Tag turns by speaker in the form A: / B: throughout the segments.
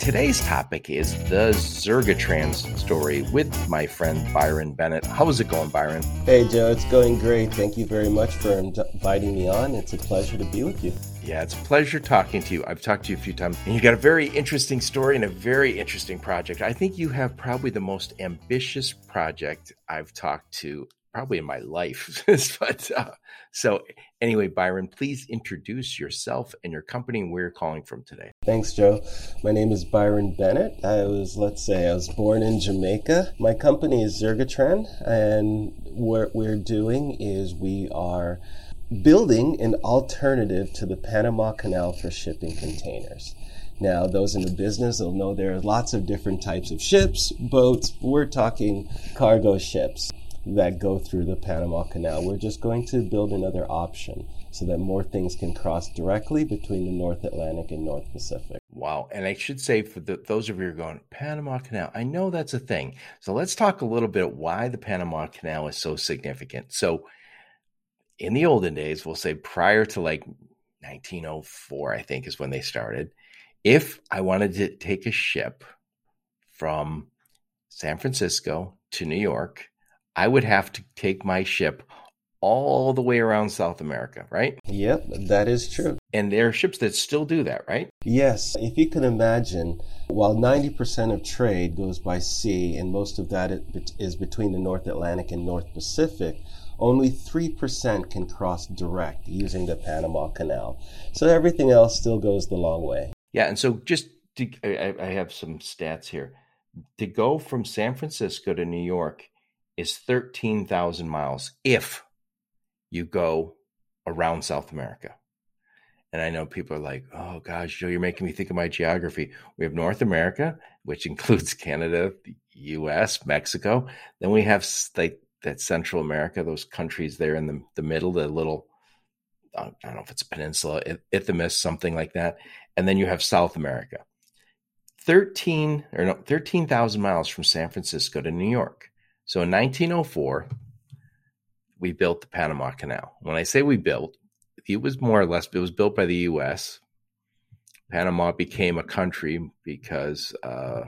A: Today's topic is the Zergratrans story with my friend Byron Bennett. How's it going, Byron?
B: Hey, Joe. It's going great. Thank you very much for inviting me on. It's a pleasure to be with you.
A: Yeah, it's a pleasure talking to you. I've talked to you a few times, and you got a very interesting story and a very interesting project. I think you have probably the most ambitious project I've talked to probably in my life. but uh, so anyway, Byron, please introduce yourself and your company and where you're calling from today.
B: Thanks, Joe. My name is Byron Bennett. I was, let's say, I was born in Jamaica. My company is Zergratran, and what we're doing is we are building an alternative to the Panama Canal for shipping containers. Now, those in the business will know there are lots of different types of ships, boats. We're talking cargo ships that go through the Panama Canal. We're just going to build another option so that more things can cross directly between the North Atlantic and North Pacific.
A: Wow. And I should say for the, those of you who are going, Panama Canal, I know that's a thing. So let's talk a little bit why the Panama Canal is so significant. So in the olden days, we'll say prior to like 1904, I think is when they started. If I wanted to take a ship from San Francisco to New York, I would have to take my ship all the way around South America, right?
B: Yep, that is true.
A: And there are ships that still do that, right?
B: Yes. If you can imagine, while 90% of trade goes by sea and most of that is between the North Atlantic and North Pacific, only 3% can cross direct using the Panama Canal. So everything else still goes the long way.
A: Yeah. And so just to, I, I have some stats here. To go from San Francisco to New York is 13,000 miles if you go around South America. And I know people are like, oh gosh, Joe, you're making me think of my geography. We have North America, which includes Canada, the US, Mexico. Then we have like that Central America, those countries there in the, the middle, the little, I don't know if it's a peninsula, Isthmus, something like that. And then you have South America. 13 or no, 13,000 miles from San Francisco to New York. So in 1904, we built the Panama Canal. When I say we built, it was more or less it was built by the U.S. Panama became a country because uh,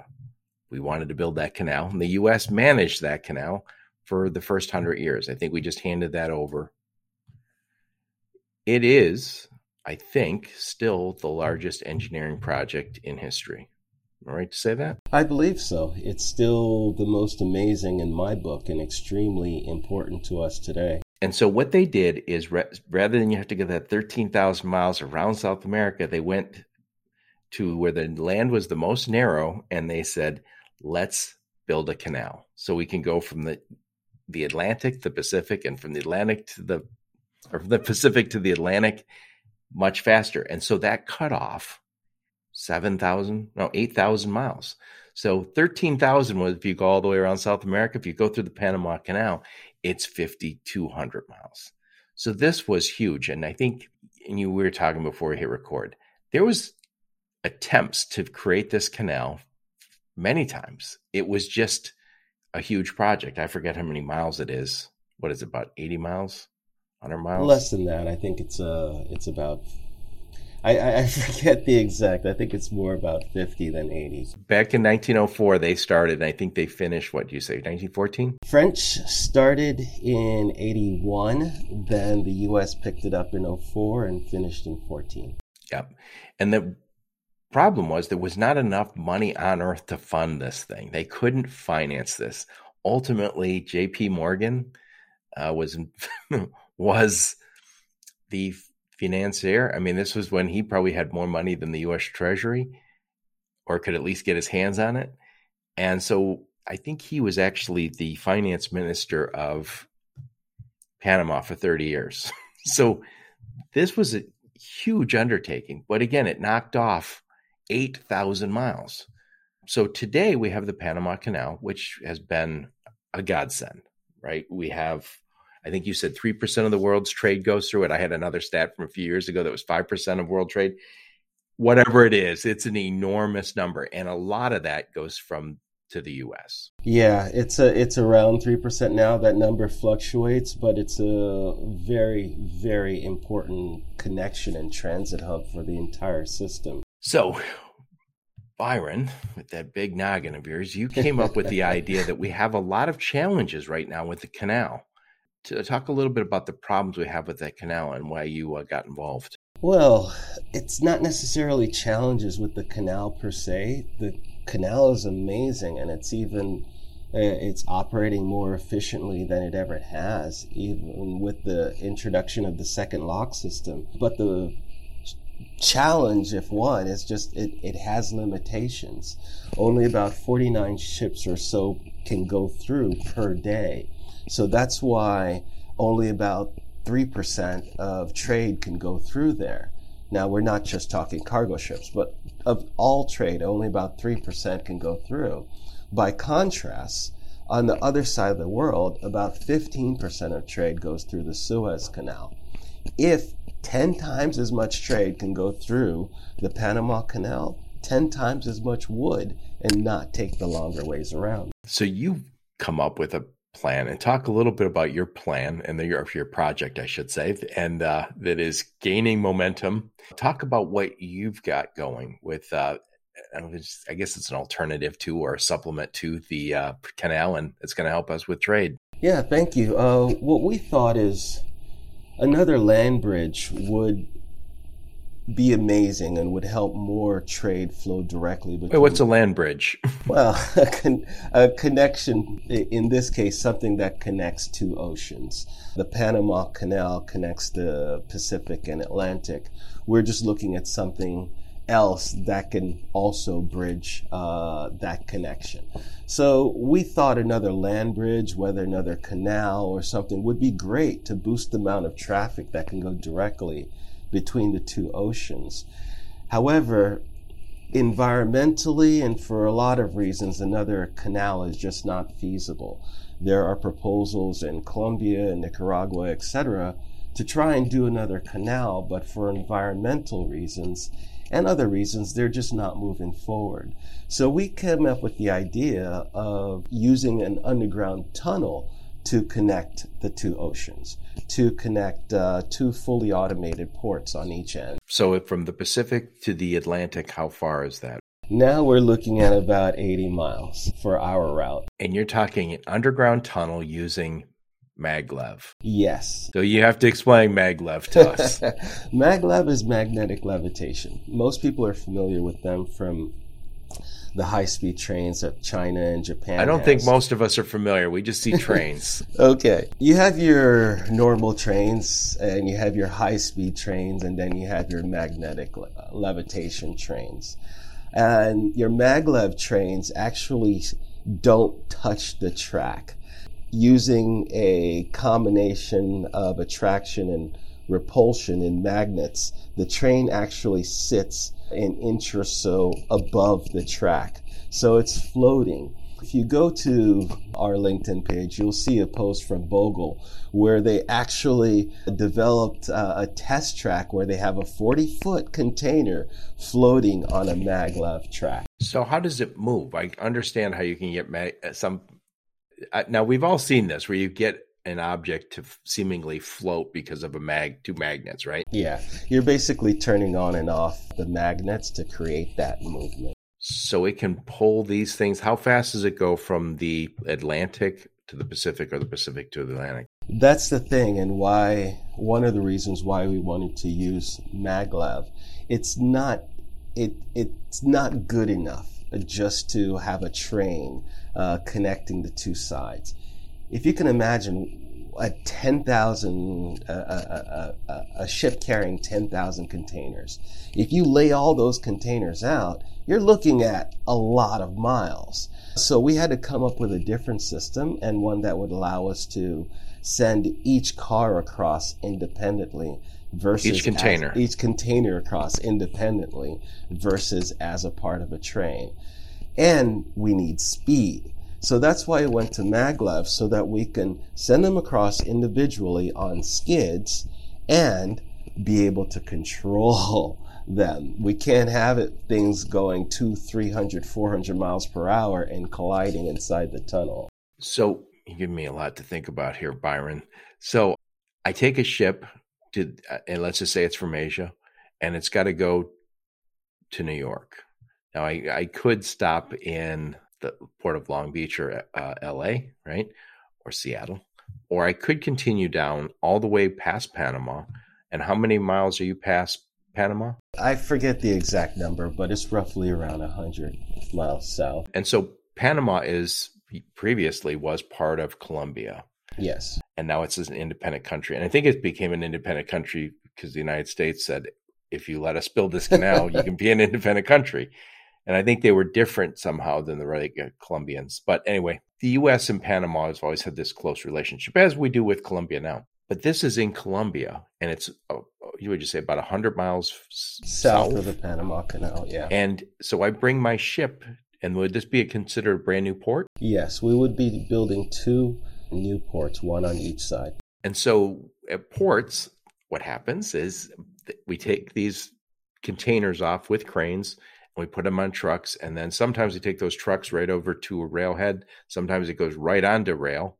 A: we wanted to build that canal, and the U.S. managed that canal for the first hundred years. I think we just handed that over. It is, I think, still the largest engineering project in history. Am I right to say that?
B: I believe so. It's still the most amazing in my book and extremely important to us today.
A: And so what they did is rather than you have to go that 13,000 miles around South America, they went to where the land was the most narrow and they said, let's build a canal so we can go from the the Atlantic, the Pacific, and from the Atlantic to the or from the Pacific to the Atlantic much faster. And so that cut off 7,000, no, 8,000 miles. So 13,000 was if you go all the way around South America. If you go through the Panama Canal, it's 5,200 miles. So this was huge. And I think, and you we were talking before we hit record, there was attempts to create this canal many times. It was just a huge project. I forget how many miles it is. What is it, about 80 miles? 100 miles?
B: Less than that. I think it's uh it's about I, I forget the exact. I think it's more about 50 than 80.
A: Back in 1904, they started, and I think they finished, what do you say, 1914?
B: French started in 81. Then the U.S. picked it up in 04 and finished in 14.
A: Yep. And the problem was there was not enough money on earth to fund this thing. They couldn't finance this. Ultimately, J.P. Morgan uh, was was the financier. I mean, this was when he probably had more money than the U.S. Treasury, or could at least get his hands on it. And so I think he was actually the finance minister of Panama for 30 years. so this was a huge undertaking. But again, it knocked off 8,000 miles. So today we have the Panama Canal, which has been a godsend, right? We have, I think you said 3% of the world's trade goes through it. I had another stat from a few years ago that was 5% of world trade. Whatever it is, it's an enormous number. And a lot of that goes from to the US.
B: Yeah, it's a it's around 3% now. That number fluctuates, but it's a very very important connection and transit hub for the entire system.
A: So, Byron, with that big noggin of yours, you came up with the idea that we have a lot of challenges right now with the canal. To talk a little bit about the problems we have with that canal and why you uh, got involved.
B: Well, it's not necessarily challenges with the canal per se. The canal is amazing, and it's even uh, it's operating more efficiently than it ever has, even with the introduction of the second lock system. But the challenge, if one, is just it, it has limitations. Only about 49 ships or so can go through per day. So that's why only about 3% of trade can go through there. Now, we're not just talking cargo ships, but of all trade, only about 3% can go through. By contrast, on the other side of the world, about 15% of trade goes through the Suez Canal. If 10 times as much trade can go through the Panama Canal, 10 times as much would and not take the longer ways around.
A: So you've come up with a plan and talk a little bit about your plan and the, your, your project, I should say, and uh, that is gaining momentum. Talk about what you've got going with. Uh, I guess it's an alternative to or a supplement to the uh, canal, and it's going to help us with trade.
B: Yeah, thank you. Uh, what we thought is another land bridge would be amazing and would help more trade flow directly.
A: Between, Wait, what's a land bridge?
B: well, a, con- a, connection, in this case, something that connects two oceans. The Panama Canal connects the Pacific and Atlantic. We're just looking at something else that can also bridge uh, that connection. So we thought another land bridge, whether another canal or something, would be great to boost the amount of traffic that can go directly between the two oceans. However, environmentally and for a lot of reasons, another canal is just not feasible. There are proposals in Colombia and Nicaragua, etc., to try and do another canal, but for environmental reasons and other reasons, they're just not moving forward. So we came up with the idea of using an underground tunnel to connect the two oceans, to connect uh, two fully automated ports on each end.
A: So, from the Pacific to the Atlantic, how far is that?
B: Now we're looking at about 80 miles for our route.
A: And you're talking an underground tunnel using maglev.
B: Yes.
A: So you have to explain maglev to us.
B: maglev is magnetic levitation. Most people are familiar with them from the high speed trains that China and Japan.
A: I don't
B: has.
A: think most of us are familiar. We just see trains.
B: okay. You have your normal trains and you have your high speed trains and then you have your magnetic le- levitation trains. And your maglev trains actually don't touch the track. Using a combination of attraction and repulsion in magnets, the train actually sits an inch or so above the track. So it's floating. If you go to our LinkedIn page, you'll see a post from Bögl where they actually developed uh, a test track where they have a 40 foot container floating on a maglev track.
A: So, how does it move? I understand how you can get mag- some. Uh, now, we've all seen this where you get an object to seemingly float because of a mag two magnets, right?
B: Yeah, you're basically turning on and off the magnets to create that movement.
A: So it can pull these things. How fast does it go from the Atlantic to the Pacific or the Pacific to the Atlantic?
B: That's the thing, and why one of the reasons why we wanted to use maglev. It's not it it's not good enough just to have a train uh, connecting the two sides if you can imagine a 10,000, a, uh, a, uh, a, uh, a, ship carrying 10,000 containers, if you lay all those containers out, you're looking at a lot of miles. So we had to come up with a different system and one that would allow us to send each car across independently versus
A: each container,
B: as, each container across independently versus as a part of a train. And we need speed. So that's why I went to maglev so that we can send them across individually on skids and be able to control them. We can't have it things going two, 300, 400 miles per hour and colliding inside the tunnel.
A: So you give me a lot to think about here, Byron. So I take a ship to, uh, and let's just say it's from Asia, and it's got to go to New York. Now I, I could stop in the port of Long Beach or uh, L.A. right or Seattle, or I could continue down all the way past Panama. And how many miles are you past Panama?
B: I forget the exact number, but it's roughly around 100 miles south.
A: And so Panama is previously was part of Colombia.
B: Yes.
A: And now it's an independent country. And I think it became an independent country because the United States said, if you let us build this canal, you can be an independent country. And I think they were different somehow than the regular Colombians. But anyway, the US and Panama has always had this close relationship, as we do with Colombia now. But this is in Colombia, and it's uh, you would just say about hundred miles
B: south, south of the Panama Canal. Yeah.
A: And so I bring my ship, and would this be a considered a brand new port?
B: Yes, we would be building two new ports, one on each side.
A: And so at ports, what happens is we take these containers off with cranes we put them on trucks and then sometimes we take those trucks right over to a railhead sometimes it goes right onto rail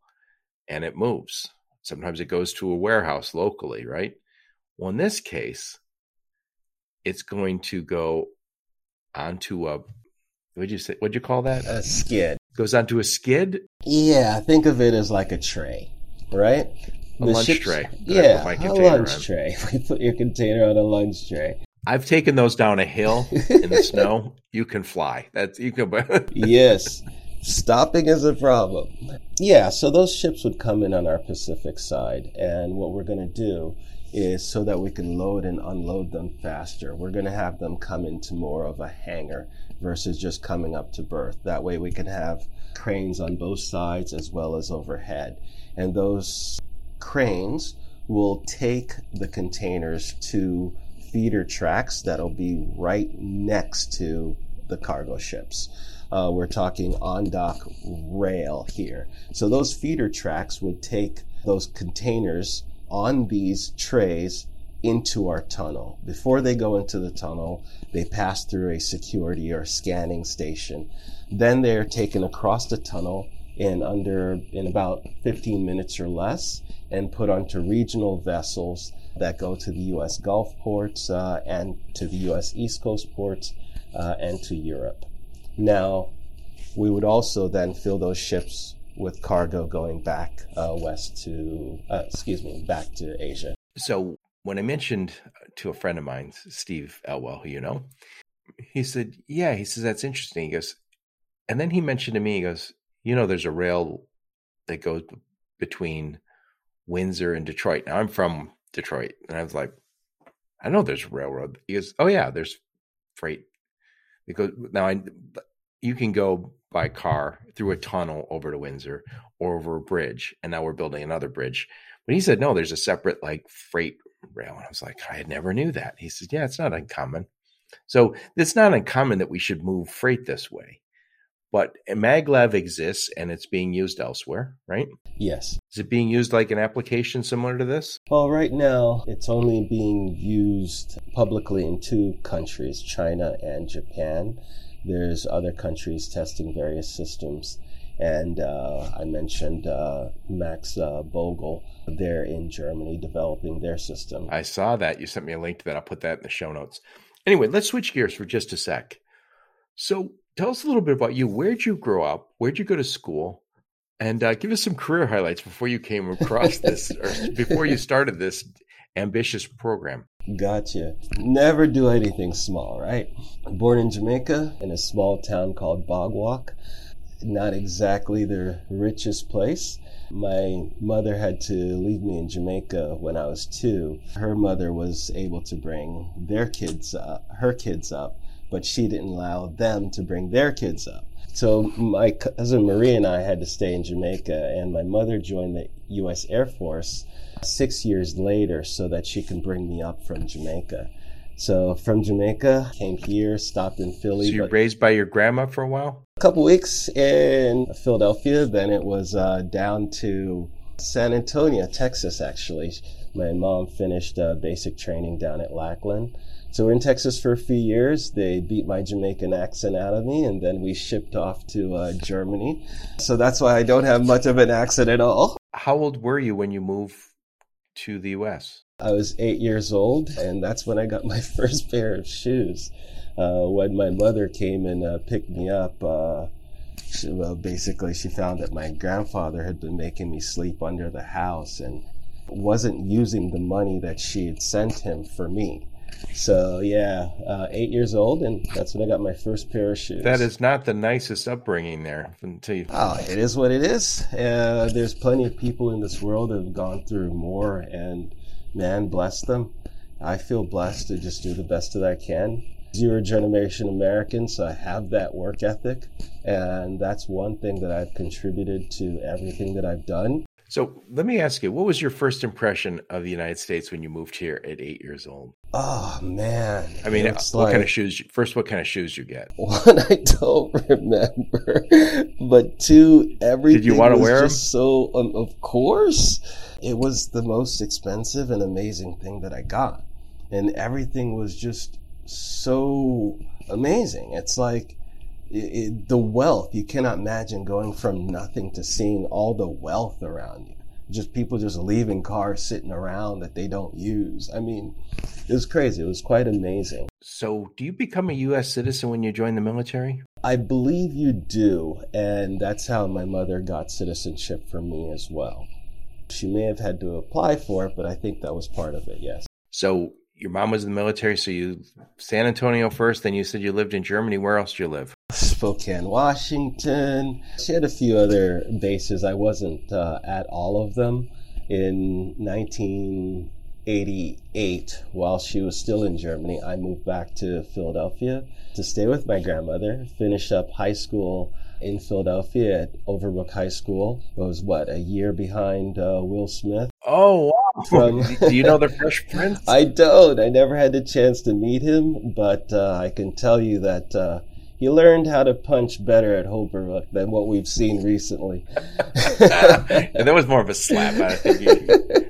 A: and it moves Sometimes it goes to a warehouse locally, right? Well, in this case, it's going to go onto a what'd you say? What'd you call that?
B: A skid.
A: Goes onto a skid.
B: Yeah, think of it as like a tray, right?
A: A the lunch ships, tray.
B: Yeah, a lunch on. tray. We put your container on a lunch tray.
A: I've taken those down a hill in the snow. You can fly. That's you can.
B: yes, stopping is a problem. Yeah, so those ships would come in on our Pacific side, and what we're going to do is so that we can load and unload them faster. We're going to have them come into more of a hangar versus just coming up to berth. That way we can have cranes on both sides as well as overhead. And those cranes will take the containers to feeder tracks that'll be right next to the cargo ships. Uh, we're talking on dock rail here. So those feeder tracks would take those containers on these trays into our tunnel. Before they go into the tunnel, they pass through a security or scanning station. Then they're taken across the tunnel in under in about 15 minutes or less and put onto regional vessels that go to the U.S. Gulf ports uh, and to the U.S. East Coast ports uh, and to Europe. Now, we would also then fill those ships with cargo going back uh, west to, uh, excuse me, back to Asia.
A: So when I mentioned to a friend of mine, Steve Elwell, who you know, he said, "Yeah," he says that's interesting. He goes, and then he mentioned to me, he goes, "You know, there's a rail that goes between Windsor and Detroit." Now I'm from Detroit, and I was like, "I know there's railroad." He goes, "Oh yeah, there's freight because now I you can go by car through a tunnel over to Windsor or over a bridge, and now we're building another bridge. But he said no, there's a separate like freight rail, and I was like, I had never knew that. He said, yeah, it's not uncommon. So it's not uncommon that we should move freight this way. But maglev exists and it's being used elsewhere, right?
B: Yes.
A: Is it being used like an application similar to this?
B: Well, right now it's only being used publicly in two countries, China and Japan. There's other countries testing various systems. And uh, I mentioned uh, Max uh, Bögl. They're in Germany developing their system.
A: I saw that. You sent me a link to that. I'll put that in the show notes. Anyway, let's switch gears for just a sec. So, tell us a little bit about you. Where'd you grow up? Where'd you go to school? And uh, give us some career highlights before you came across this, or before you started this ambitious program.
B: Gotcha. Never do anything small, right? Born in Jamaica in a small town called Bogwalk. Not exactly the richest place. My mother had to leave me in Jamaica when I was two. Her mother was able to bring their kids up, her kids up, but she didn't allow them to bring their kids up. So my cousin Marie and I had to stay in Jamaica, and my mother joined the U.S. Air Force six years later so that she can bring me up from Jamaica. So from Jamaica, came here, stopped in Philly.
A: So you raised by your grandma for a while?
B: A couple weeks in Philadelphia. Then it was uh, down to San Antonio, Texas, actually. My mom finished uh, basic training down at Lackland. So we're in Texas for a few years. They beat my Jamaican accent out of me, and then we shipped off to uh, Germany. So that's why I don't have much of an accent at all.
A: How old were you when you moved to the U.S.?
B: I was eight years old, and that's when I got my first pair of shoes. Uh, when my mother came and uh, picked me up, uh, she, well, basically, she found that my grandfather had been making me sleep under the house and wasn't using the money that she had sent him for me. So yeah, uh, eight years old, and that's when I got my first pair of shoes.
A: That is not the nicest upbringing there. Until you...
B: Oh, it is what it is. Uh, there's plenty of people in this world that have gone through more, and man, bless them. I feel blessed to just do the best that I can. Zero generation American, so I have that work ethic, and that's one thing that I've contributed to everything that I've done.
A: So let me ask you, what was your first impression of the United States when you moved here at eight years old?
B: Oh man!
A: I mean, what like, kind of shoes? First, what kind of shoes you get?
B: One, I don't remember, but two, everything.
A: Did you want to wear them?
B: So, um, of course, it was the most expensive and amazing thing that I got, and everything was just so amazing. It's like it, the wealth you cannot imagine going from nothing to seeing all the wealth around you. Just people just leaving cars sitting around that they don't use. I mean it was crazy. It was quite amazing.
A: So do you become a us citizen when you join the military?
B: I believe you do and that's how my mother got citizenship for me as well. She may have had to apply for it but i think that was part of it yes.
A: So your mom was in the military so you san antonio first then you said you lived in germany where else do you live
B: Spokane, Washington. She had a few other bases. I wasn't uh, at all of them. In 1988, while she was still in Germany, I moved back to Philadelphia to stay with my grandmother, finish up high school in Philadelphia at Overbrook High School. I was what a year behind uh, Will Smith.
A: Oh wow! From, Do you know the Fresh Prince?
B: I don't. I never had the chance to meet him, but uh, I can tell you that uh, he learned how to punch better at Overbrook than what we've seen recently.
A: and that was more of a slap. I think he, I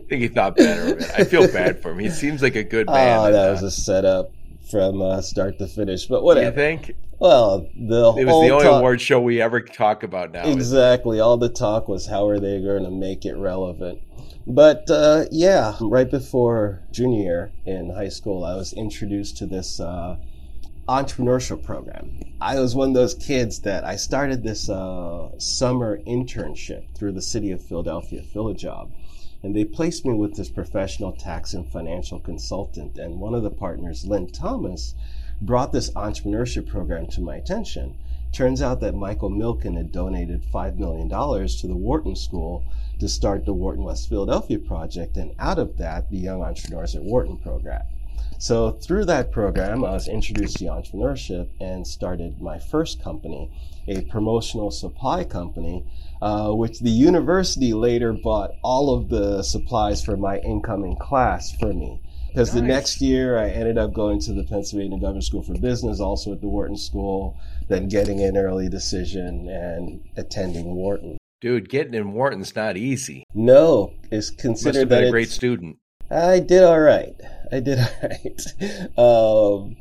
A: think he thought better of it. I feel bad for him. He seems like a good man.
B: Oh, that was a setup from uh, start to finish. But whatever.
A: Do you think?
B: Well, the
A: it was the only talk, award show we ever talk about now.
B: Exactly. All the talk was how are they going to make it relevant. But uh, yeah, right before junior year in high school, I was introduced to this uh, entrepreneurship program. I was one of those kids that I started this uh, summer internship through the city of Philadelphia, Philajob. And they placed me with this professional tax and financial consultant. And one of the partners, Lynn Thomas, brought this entrepreneurship program to my attention. Turns out that Michael Milken had donated $5 million to the Wharton School to start the Wharton West Philadelphia project. And out of that, the Young Entrepreneurs at Wharton program. So through that program, I was introduced to entrepreneurship and started my first company, a promotional supply company, uh, which the university later bought all of the supplies for my incoming class for me. Because nice. the next year, I ended up going to the Pennsylvania Government School for Business, also at the Wharton School, then getting an early decision and attending Wharton.
A: Dude, getting in Wharton's not easy.
B: No, it's considered
A: that a great student.
B: I did all right. I did all right. Um,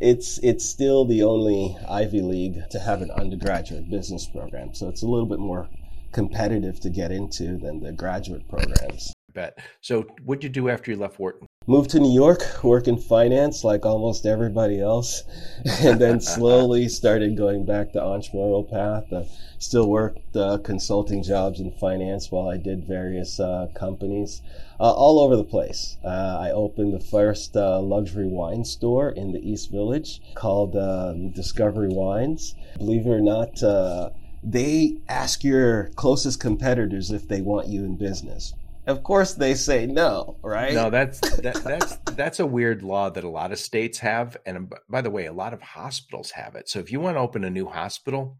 B: it's it's still the only Ivy League to have an undergraduate business program, so it's a little bit more competitive to get into than the graduate programs.
A: Bet. So, what'd you do after you left Wharton?
B: moved to New York, work in finance like almost everybody else, and then slowly started going back the entrepreneurial path. Uh, still worked uh, consulting jobs in finance while I did various uh, companies uh, all over the place. Uh, I opened the first uh, luxury wine store in the East Village called um, Discovery Wines. Believe it or not, they ask your closest competitors if they want you in business of course they say no, right?
A: No, that's that, that's that's a weird law that a lot of states have, and um, by the way, a lot of hospitals have it. So if you want to open a new hospital,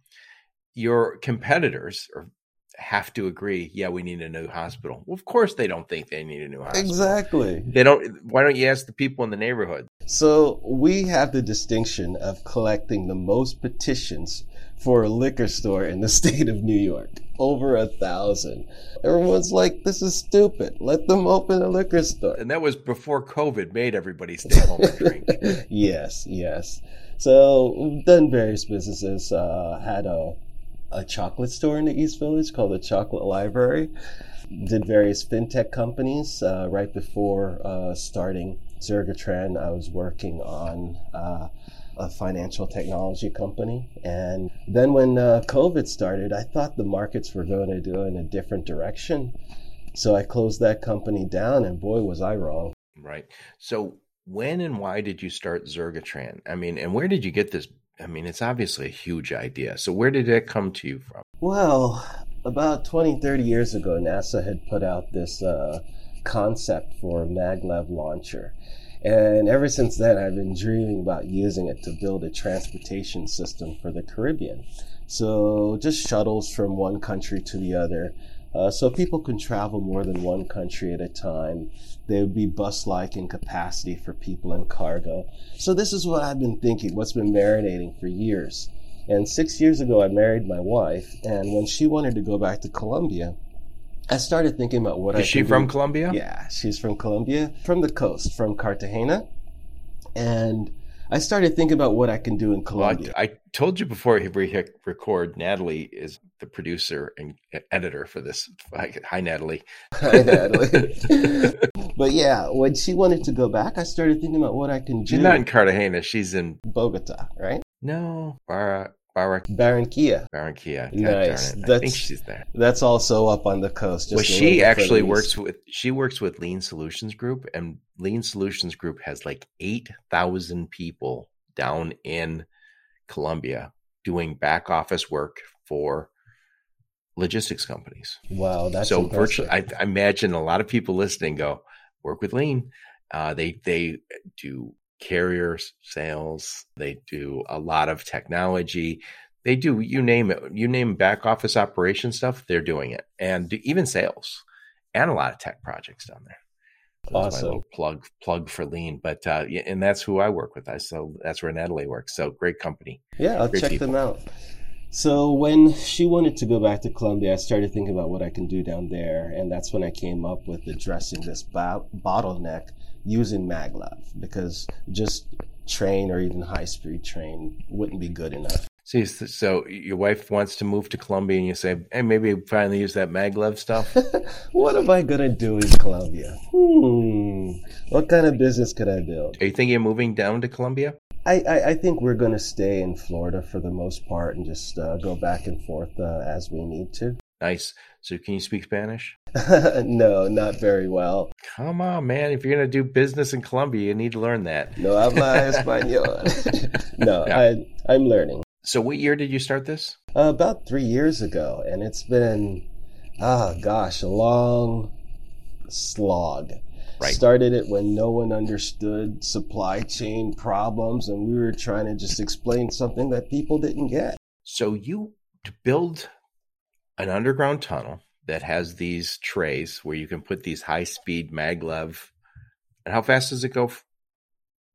A: your competitors, or have to agree, yeah, we need a new hospital. Well, of course they don't think they need a new hospital.
B: Exactly.
A: They don't why don't you ask the people in the neighborhood?
B: So we have the distinction of collecting the most petitions for a liquor store in the state of New York. Over a thousand. Everyone's like, this is stupid. Let them open a liquor store.
A: And that was before COVID made everybody stay home and drink.
B: yes, yes. So done various businesses. Uh, had a a chocolate store in the East Village called the Chocolate Library. Did various fintech companies. Uh, right before uh, starting Zergratran, I was working on uh, a financial technology company. And then when uh, COVID started, I thought the markets were going to go in a different direction. So I closed that company down, and boy, was I wrong.
A: Right. So when and why did you start Zergratran? I mean, and where did you get this I mean, it's obviously a huge idea. So, where did it come to you from?
B: Well, about 20, 30 years ago, NASA had put out this uh, concept for a maglev launcher. And ever since then, I've been dreaming about using it to build a transportation system for the Caribbean. So, just shuttles from one country to the other uh, so people can travel more than one country at a time. They would be bus-like in capacity for people and cargo. So this is what I've been thinking, what's been marinating for years. And six years ago, I married my wife, and when she wanted to go back to Colombia, I started thinking about what
A: is
B: I Is
A: she from do. Colombia?
B: Yeah, she's from Colombia, from the coast, from Cartagena, and I started thinking about what I can do in Colombia.
A: Well, I, I, told you before we hit record, Natalie is the producer and editor for this. Hi, Natalie.
B: Hi, Natalie. but yeah, when she wanted to go back, I started thinking about what I can do.
A: She's not in Cartagena. She's in
B: Bogota, right?
A: No, Barra, Barra,
B: Barranquilla.
A: Barranquilla. God
B: nice.
A: I think she's there.
B: That's also up on the coast.
A: well, she actually works with she works with Lean Solutions Group, and Lean Solutions Group has like eight thousand people down in Colombia doing back office work for logistics companies.
B: Wow, that's
A: so
B: impressive.
A: virtually. I, I, imagine a lot of people listening go work with Lean. Uh, they they do carrier sales. They do a lot of technology. They do you name it. You name back office operation stuff. They're doing it, and do even sales, and a lot of tech projects down there.
B: That's awesome.
A: plug plug for Lean, but uh, yeah, and that's who I work with. I so that's where Natalie works. So great company.
B: Yeah, I'll
A: great
B: check
A: people.
B: them out. So when she wanted to go back to Colombia, I started thinking about what I can do down there, and that's when I came up with addressing this bo- bottleneck using maglev because just train or even high speed train wouldn't be good enough.
A: See, so your wife wants to move to Colombia, and you say, "Hey, maybe finally use that maglev stuff."
B: what am I gonna do in Colombia? Hmm. What kind of business could I build?
A: Are you thinking of moving down to Colombia?
B: I, I, I think we're going to stay in Florida for the most part and just uh, go back and forth uh, as we need to.
A: Nice. So, can you speak Spanish?
B: no, not very well.
A: Come on, man. If you're going to do business in Colombia, you need to learn that.
B: No habla español. no. I, I'm learning.
A: So, what year did you start this?
B: Uh, about three years ago. And it's been, ah, oh, gosh, a long slog.
A: Right.
B: Started it when no one understood supply chain problems, and we were trying to just explain something that people didn't get.
A: So, you to build an underground tunnel that has these trays where you can put these high speed maglev. And how fast does it go?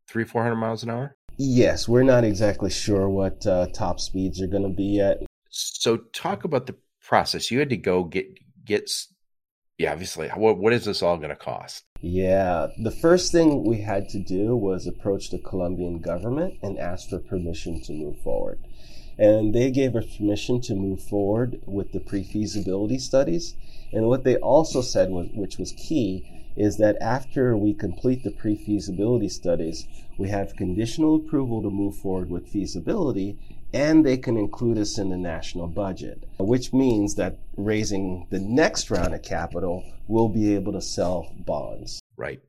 A: Three, four hundred miles an hour?
B: Yes, we're not exactly sure what uh, top speeds are going to be yet.
A: So, talk about the process. You had to go get get. Yeah, obviously. What what is this all going to cost?
B: Yeah, the first thing we had to do was approach the Colombian government and ask for permission to move forward. And they gave us permission to move forward with the pre feasibility studies. And what they also said, was, which was key, is that after we complete the pre feasibility studies, we have conditional approval to move forward with feasibility, and they can include us in the national budget, which means that raising the next round of capital, we'll be able to sell bonds.
A: Right.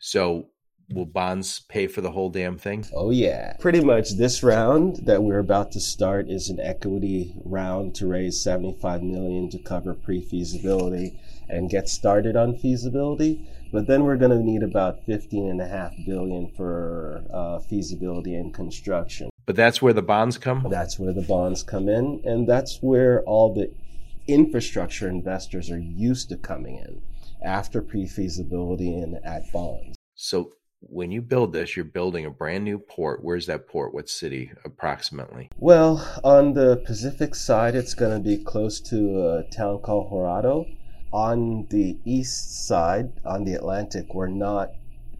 A: So will bonds pay for the whole damn thing?
B: Oh yeah. Pretty much this round that we're about to start is an equity round to raise 75 million to cover pre-feasibility and get started on feasibility. But then we're going to need about 15 and a half billion for uh, feasibility and construction.
A: But that's where the bonds come?
B: That's where the bonds come in and that's where all the infrastructure investors are used to coming in after pre-feasibility and at bonds.
A: So when you build this, you're building a brand new port. Where's that port? What city approximately?
B: Well, on the Pacific side, it's going to be close to a town called Juradó. On the east side, on the Atlantic, we're not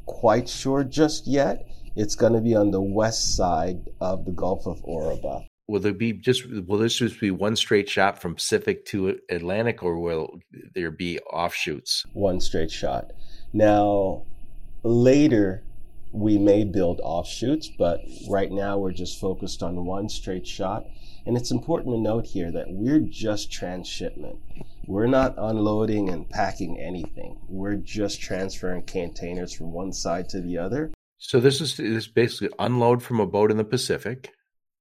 B: quite sure just yet. It's going to be on the west side of the Gulf of Urabá.
A: Will there be just will this just be one straight shot from Pacific to Atlantic, or will there be offshoots?
B: One straight shot. Now, later we may build offshoots, but right now we're just focused on one straight shot. And it's important to note here that we're just transshipment. We're not unloading and packing anything. We're just transferring containers from one side to the other.
A: So this is this basically unload from a boat in the Pacific,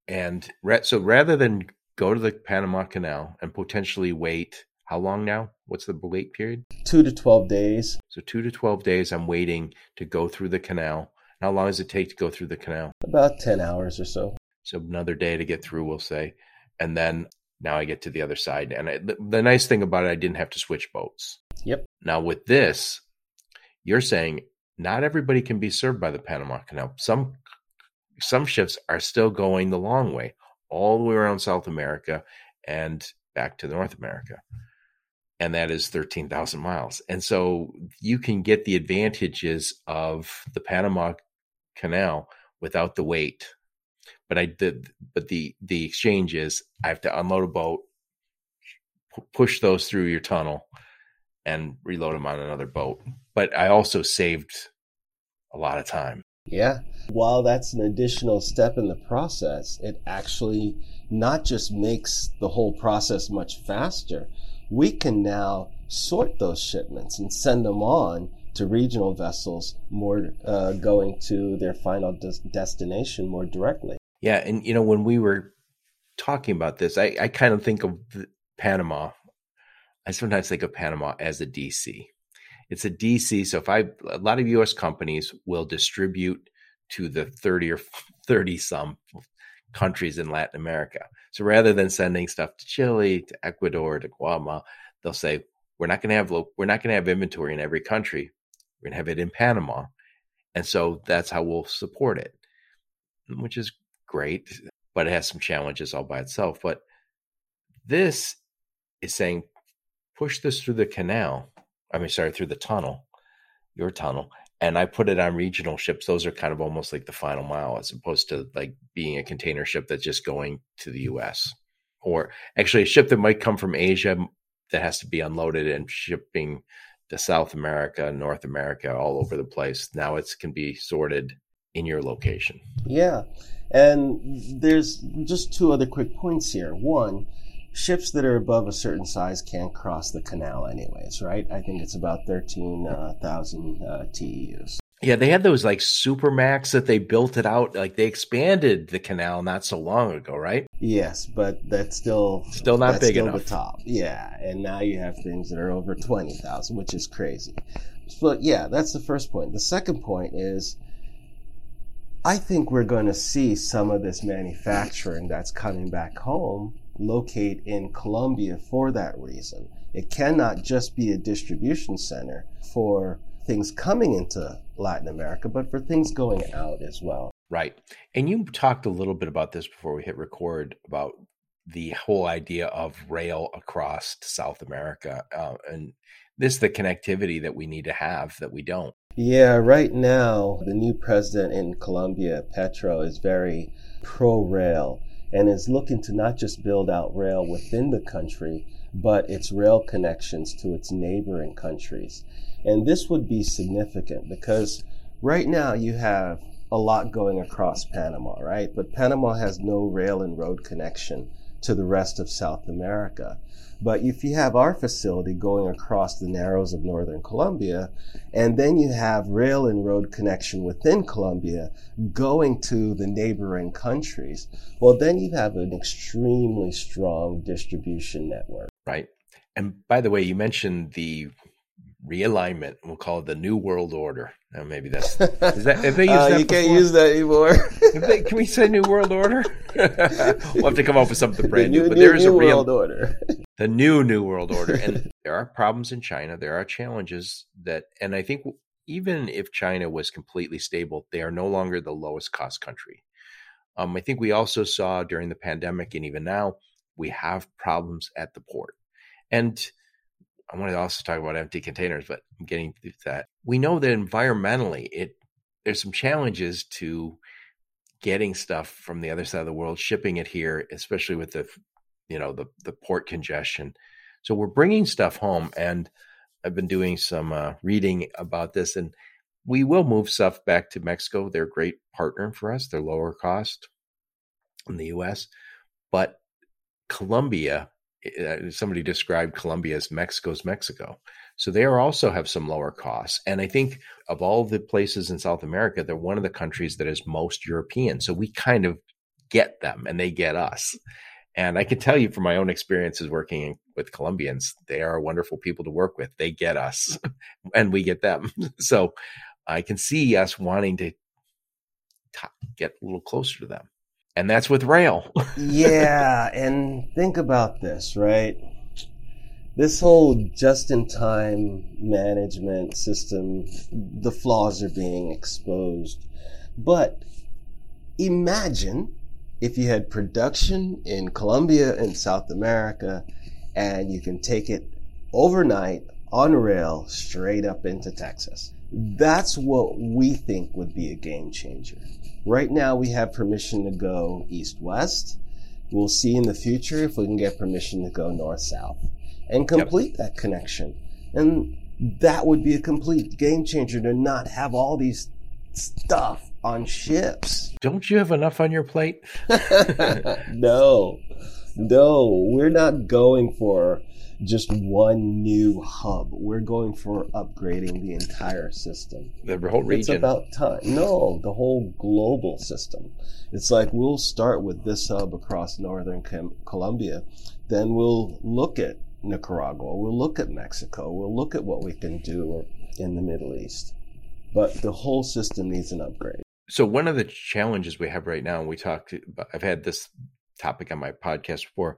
A: and so rather than go to the Panama Canal and potentially wait how long now? What's the wait period?
B: Two to 12 days.
A: So, two to 12 days, I'm waiting to go through the canal. How long does it take to go through the canal?
B: About 10 hours or so.
A: So, another day to get through, we'll say. And then now I get to the other side. And I, the, the nice thing about it, I didn't have to switch boats.
B: Yep.
A: Now, with this, you're saying not everybody can be served by the Panama Canal. Some some ships are still going the long way, all the way around South America and back to North America and that is 13,000 miles. And so you can get the advantages of the Panama Canal without the wait. But I did, but the, the exchange is I have to unload a boat, push those through your tunnel and reload them on another boat. But I also saved a lot of time.
B: Yeah. While that's an additional step in the process, it actually not just makes the whole process much faster, we can now sort those shipments and send them on to regional vessels more uh, going to their final des- destination more directly.
A: Yeah, and you know when we were talking about this, I, I kind of think of Panama. I sometimes think of Panama as a DC. It's a DC. So if I a lot of U.S. companies will distribute to the thirty or thirty some countries in Latin America. So rather than sending stuff to Chile, to Ecuador, to Guatemala, they'll say we're not going to have we're not going to have inventory in every country. We're going to have it in Panama, and so that's how we'll support it, which is great. But it has some challenges all by itself. But this is saying push this through the canal. I mean, sorry, through the tunnel, your tunnel, and I put it on regional ships. Those are kind of almost like the final mile, as opposed to like being a container ship that's just going to the U.S. or actually a ship that might come from Asia that has to be unloaded and shipping to South America, North America, all over the place. Now it can be sorted in your location.
B: Yeah, and there's just two other quick points here. One ships that are above a certain size can't cross the canal anyways, right? I think it's about 13,000 uh, uh, TEUs.
A: Yeah, they had those like Supermax that they built it out. Like they expanded the canal not so long ago, right?
B: Yes, but that's still
A: still not big
B: still
A: enough.
B: The top, yeah. And now you have things that are over twenty thousand, which is crazy. But yeah, that's the first point. The second point is, I think we're going to see some of this manufacturing that's coming back home locate in Colombia for that reason. It cannot just be a distribution center for things coming into Latin America, but for things going out as well.
A: Right. And you talked a little bit about this before we hit record about the whole idea of rail across South America. Uh, and this the connectivity that we need to have that we don't.
B: Yeah, right now, the new president in Colombia, Petro, is very pro rail and is looking to not just build out rail within the country, but its rail connections to its neighboring countries. And this would be significant because right now you have a lot going across Panama, right? But Panama has no rail and road connection to the rest of South America. But if you have our facility going across the narrows of northern Colombia, and then you have rail and road connection within Colombia going to the neighboring countries, well, then you have an extremely strong distribution network.
A: Right. And by the way, you mentioned the realignment. We'll call it the New World Order. Now, maybe that's is that. Have they used uh,
B: that
A: you
B: before? can't use that anymore.
A: they, can we say New World Order? we'll have to come up with something brand
B: new.
A: new but
B: there is a real World Order.
A: The new new world order. And there are problems in china. There are challenges that and i think even if china was completely stable they are no longer the lowest cost country. Um, i think we also saw during the pandemic and even now we have problems at the port. And i want to also talk about empty containers but i'm getting to that. We know that environmentally it there's some challenges to getting stuff from the other side of the world shipping it here especially with the you know the the port congestion. So we're bringing stuff home, and I've been doing some uh, reading about this, and we will move stuff back to Mexico. They're a great partner for us. They're lower cost in the U.S., but Colombia. Eh, somebody described Colombia as Mexico's Mexico. So they are also have some lower costs. And I think of all the places in South America, they're one of the countries that is most European. So we kind of get them and they get us. And I can tell you from my own experiences working with Colombians, they are wonderful people to work with. They get us and we get them. So I can see us wanting to t- get a little closer to them. And that's with rail.
B: yeah. And think about this, right? This whole just in time management system, the flaws are being exposed. But imagine if you had production in Colombia and South America, and you can take it overnight on rail straight up into Texas. That's what we think would be a game changer. Right now, we have permission to go east west. We'll see in the future if we can get permission to go north south and complete yep. that connection. And that would be a complete game changer to not have all these stuff on ships.
A: Don't you have enough on your plate?
B: no, no, we're not going for just one new hub. We're going for upgrading the entire system.
A: The whole region.
B: It's about time. No, the whole global system. It's like we'll start with this hub across northern Colombia, then we'll look at Nicaragua, we'll look at Mexico, we'll look at what we can do in the Middle East but the whole system needs an upgrade.
A: So one of the challenges we have right now, and we talked, I've had this topic on my podcast before.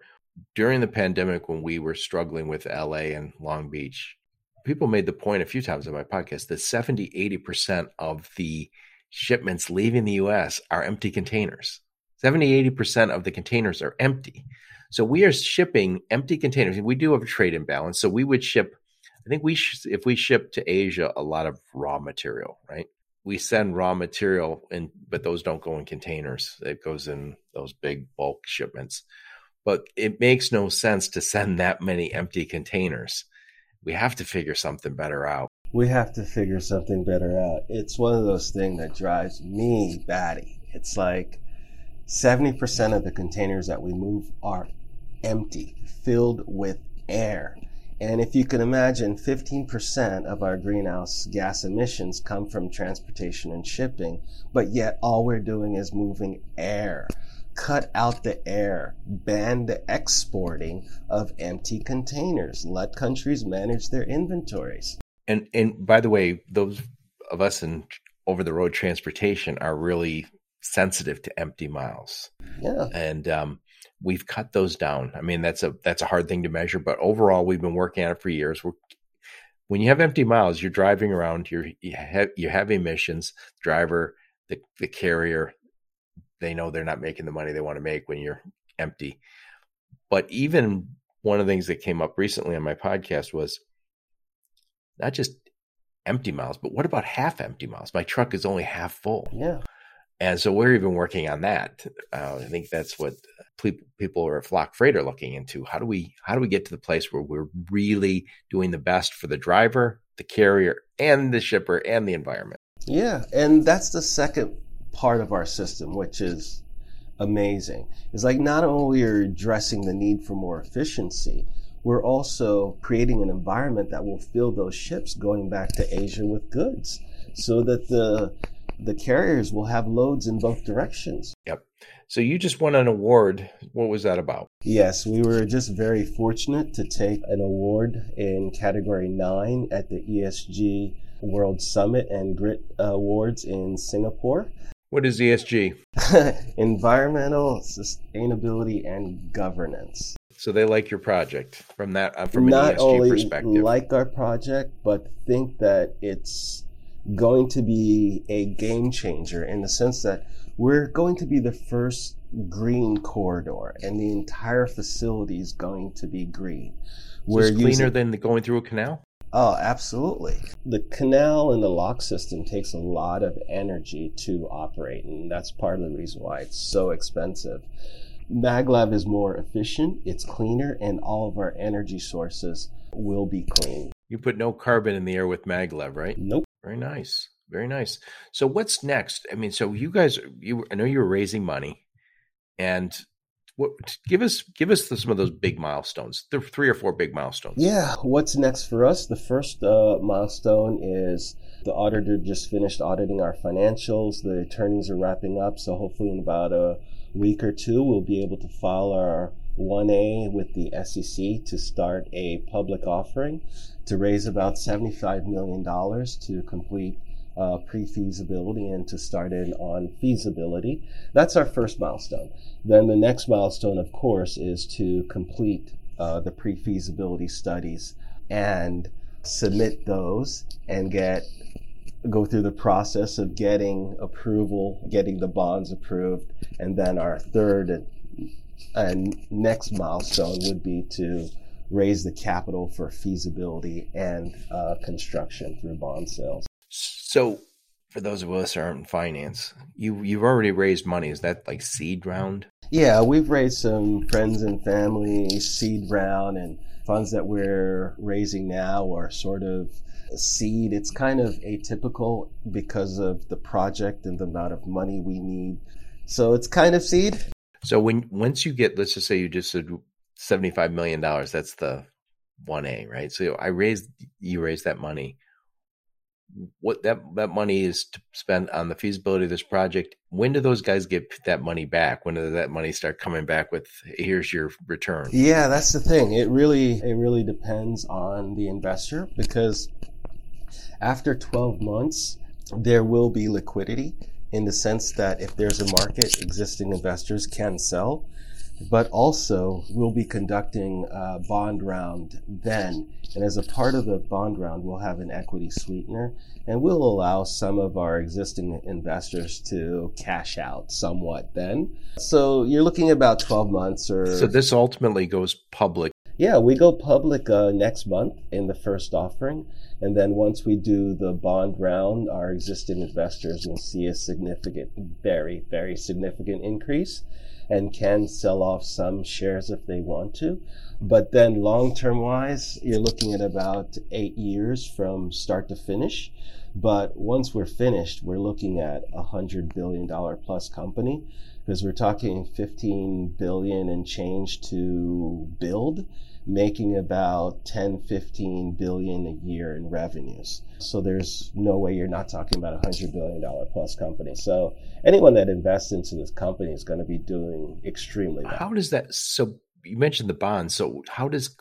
A: During the pandemic, when we were struggling with LA and Long Beach, people made the point a few times on my podcast that 70, 80% of the shipments leaving the US are empty containers. 70, 80% of the containers are empty. So we are shipping empty containers. We do have a trade imbalance. So we would ship I think we sh- if we ship to Asia a lot of raw material, right? We send raw material in, but those don't go in containers. It goes in those big bulk shipments. But it makes no sense to send that many empty containers. We have to figure something better out.
B: We have to figure something better out. It's one of those things that drives me batty. It's like 70% of the containers that we move are empty, filled with air. And if you can imagine, 15% of our greenhouse gas emissions come from transportation and shipping, but yet all we're doing is moving air. Cut out the air, ban the exporting of empty containers, let countries manage their inventories.
A: And and by the way, those of us in over the road transportation are really sensitive to empty miles.
B: Yeah.
A: And um, we've cut those down. I mean, that's a that's a hard thing to measure, but overall, we've been working on it for years. We're when you have empty miles, you're driving around. You're you have, you have emissions. Driver, the the carrier, they know they're not making the money they want to make when you're empty. But even one of the things that came up recently on my podcast was not just empty miles, but what about half empty miles? My truck is only half full.
B: Yeah.
A: And so we're even working on that. Uh, I think that's what people at Flock Freight are looking into. How do we how do we get to the place where we're really doing the best for the driver, the carrier, and the shipper and the environment?
B: Yeah, and that's the second part of our system, which is amazing. It's like not only are addressing the need for more efficiency, we're also creating an environment that will fill those ships going back to Asia with goods so that the the carriers will have loads in both directions.
A: Yep. So you just won an award. What was that about?
B: Yes, we were just very fortunate to take an award in category nine at the ESG World Summit and Grit Awards in Singapore.
A: What is ESG?
B: Environmental Sustainability and Governance.
A: So they like your project from that uh, from
B: not
A: an ESG
B: only
A: perspective.
B: like our project, but think that it's going to be a game changer in the sense that we're going to be the first green corridor, and the entire facility is going to be green.
A: So it's cleaner than going through a canal.
B: Oh, absolutely. The canal and the lock system takes a lot of energy to operate, and that's part of the reason why it's so expensive. maglev is more efficient, it's cleaner, and all of our energy sources will be clean.
A: You put no carbon in the air with maglev, right?
B: Nope.
A: Very nice. Very nice. So what's next? I mean, so you guys, you I know you were raising money, and what give us give us the, some of those big milestones. There are three or four big milestones.
B: Yeah. What's next for us? The first uh, milestone is the auditor just finished auditing our financials. The attorneys are wrapping up, so hopefully in about a week or two, we'll be able to file our 1A with the SEC to start a public offering to raise about $75 million to complete uh, pre-feasibility and to start in on feasibility. That's our first milestone. Then the next milestone, of course, is to complete uh, the pre-feasibility studies and submit those and get go through the process of getting approval, getting the bonds approved, and then our third and, next milestone would be to raise the capital for feasibility and uh, construction through bond sales.
A: So, for those of us who aren't in finance, you you've already raised money. Is that like seed round?
B: Yeah, we've raised some friends and family seed round, and funds that we're raising now are sort of seed. It's kind of atypical because of the project and the amount of money we need. So it's kind of seed.
A: So when once you get, let's just say you just said seventy-five million dollars, that's the one A, right? So I raised, you raised that money. What that that money is to spend on the feasibility of this project. When do those guys get that money back? When does that money start coming back with here's your return?
B: Yeah, that's the thing. It really it really depends on the investor because after 12 months, there will be liquidity in the sense that if there's a market, existing investors can sell. But also, we'll be conducting a bond round then. And as a part of the bond round, we'll have an equity sweetener and we'll allow some of our existing investors to cash out somewhat then. So you're looking at about 12 months or.
A: So this ultimately goes public.
B: Yeah, we go public uh, next month in the first offering. And then once we do the bond round, our existing investors will see a significant, very, very significant increase and can sell off some shares if they want to. But then long term wise, you're looking at about eight years from start to finish. But once we're finished, we're looking at a hundred billion dollar plus company because we're talking 15 billion and change to build making about 10 15 billion a year in revenues. So there's no way you're not talking about a hundred billion dollar plus company. So anyone that invests into this company is going to be doing extremely well.
A: How does that so you mentioned the bonds so how does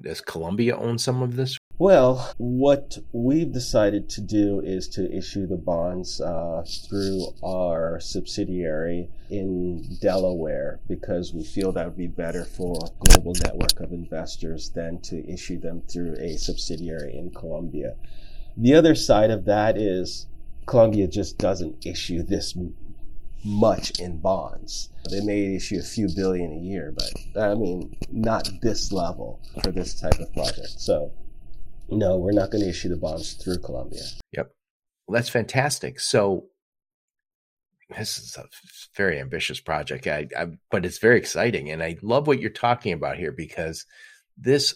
A: does Colombia own some of this
B: well, what we've decided to do is to issue the bonds uh, through our subsidiary in Delaware because we feel that would be better for a global network of investors than to issue them through a subsidiary in Colombia. The other side of that is Colombia just doesn't issue this much in bonds. They may issue a few billion a year, but I mean, not this level for this type of project. So no, we're not going to issue the bonds through Colombia.
A: Yep. Well, that's fantastic. So this is a very ambitious project, I, I, but it's very exciting. And I love what you're talking about here because this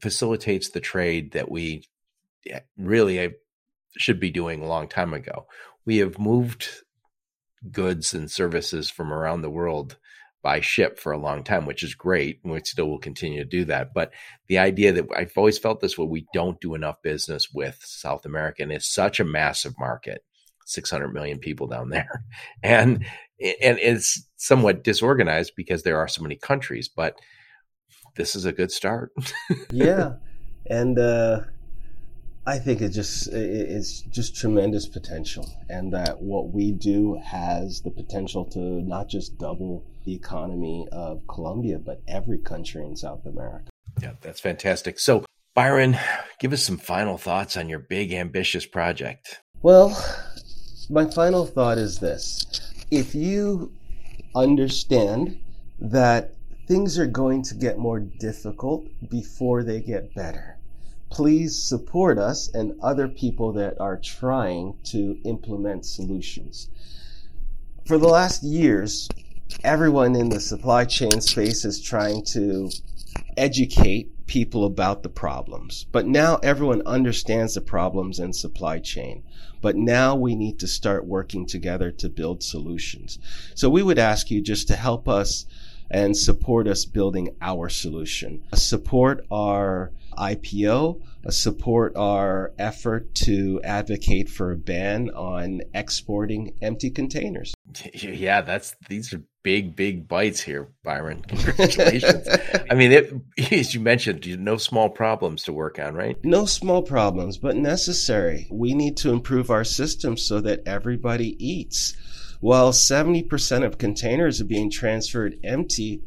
A: facilitates the trade that we really should be doing a long time ago. We have moved goods and services from around the world by ship for a long time, which is great. And we still will continue to do that. But the idea that I've always felt this way, we don't do enough business with South America. And it's such a massive market, 600 million people down there. And, and it's somewhat disorganized because there are so many countries, but this is a good start.
B: yeah. And, uh, I think it just it's just tremendous potential, and that what we do has the potential to not just double the economy of Colombia, but every country in South America.
A: Yeah, that's fantastic. So, Byron, give us some final thoughts on your big, ambitious project.
B: Well, my final thought is this: if you understand that things are going to get more difficult before they get better please support us and other people that are trying to implement solutions. For the last years, everyone in the supply chain space is trying to educate people about the problems. But now everyone understands the problems in supply chain. But now we need to start working together to build solutions. So we would ask you just to help us and support us building our solution. Support our IPO, support our effort to advocate for a ban on exporting empty containers.
A: Yeah, that's these are big, big bites here, Byron. Congratulations. I mean, it, as you mentioned, no small problems to work on, right?
B: No small problems, but necessary. We need to improve our system so that everybody eats. While 70% of containers are being transferred empty,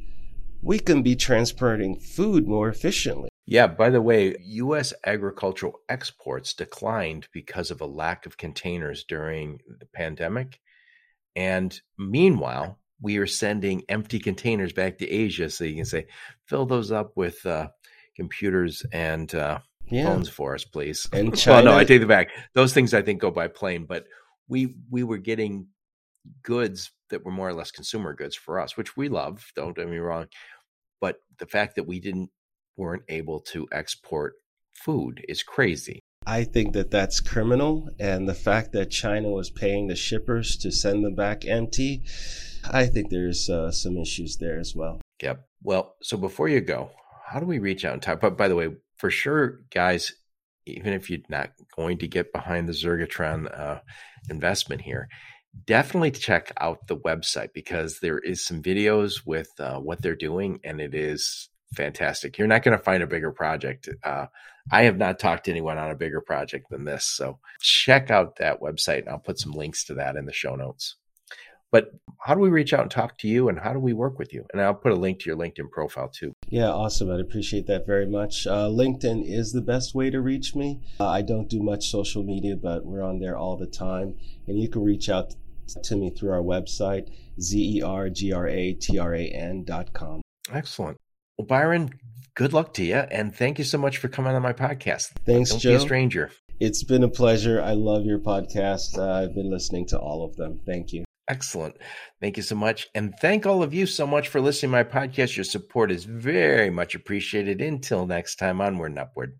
B: we can be transporting food more efficiently.
A: Yeah, by the way, U.S. agricultural exports declined because of a lack of containers during the pandemic. And meanwhile, we are sending empty containers back to Asia so you can say, fill those up with uh, computers and uh, yeah. phones for us, please. And China- well, no, I take it back. Those things I think go by plane, but we we were getting goods that were more or less consumer goods for us, which we love. Don't get me wrong, but the fact that we didn't weren't able to export food is crazy.
B: I think that that's criminal, and the fact that China was paying the shippers to send them back empty, I think there's uh, some issues there as well.
A: Yep. Well, so before you go, how do we reach out and talk? But by the way, for sure, guys, even if you're not going to get behind the Zergratran uh, investment here, definitely check out the website because there is some videos with uh, what they're doing and it is fantastic. You're not going to find a bigger project uh, i have not talked to anyone on a bigger project than this so check out that website and i'll put some links to that in the show notes. But how do we reach out and talk to you and how do we work with you? And i'll put a link to your linkedin profile too.
B: Yeah awesome i'd appreciate that very much. Uh, linkedin is the best way to reach me. Uh, i don't do much social media but we're on there all the time and you can reach out to me through our website, Z-E-R-G-R-A-T-R-A-N dot com.
A: Excellent. Well, Byron, good luck to you. And thank you so much for coming on my podcast.
B: Thanks,
A: Don't
B: Joe.
A: Be a stranger.
B: It's been a pleasure. I love your podcast. Uh, I've been listening to all of them. Thank you.
A: Excellent. Thank you so much. And thank all of you so much for listening to my podcast. Your support is very much appreciated. Until next time, onward and upward.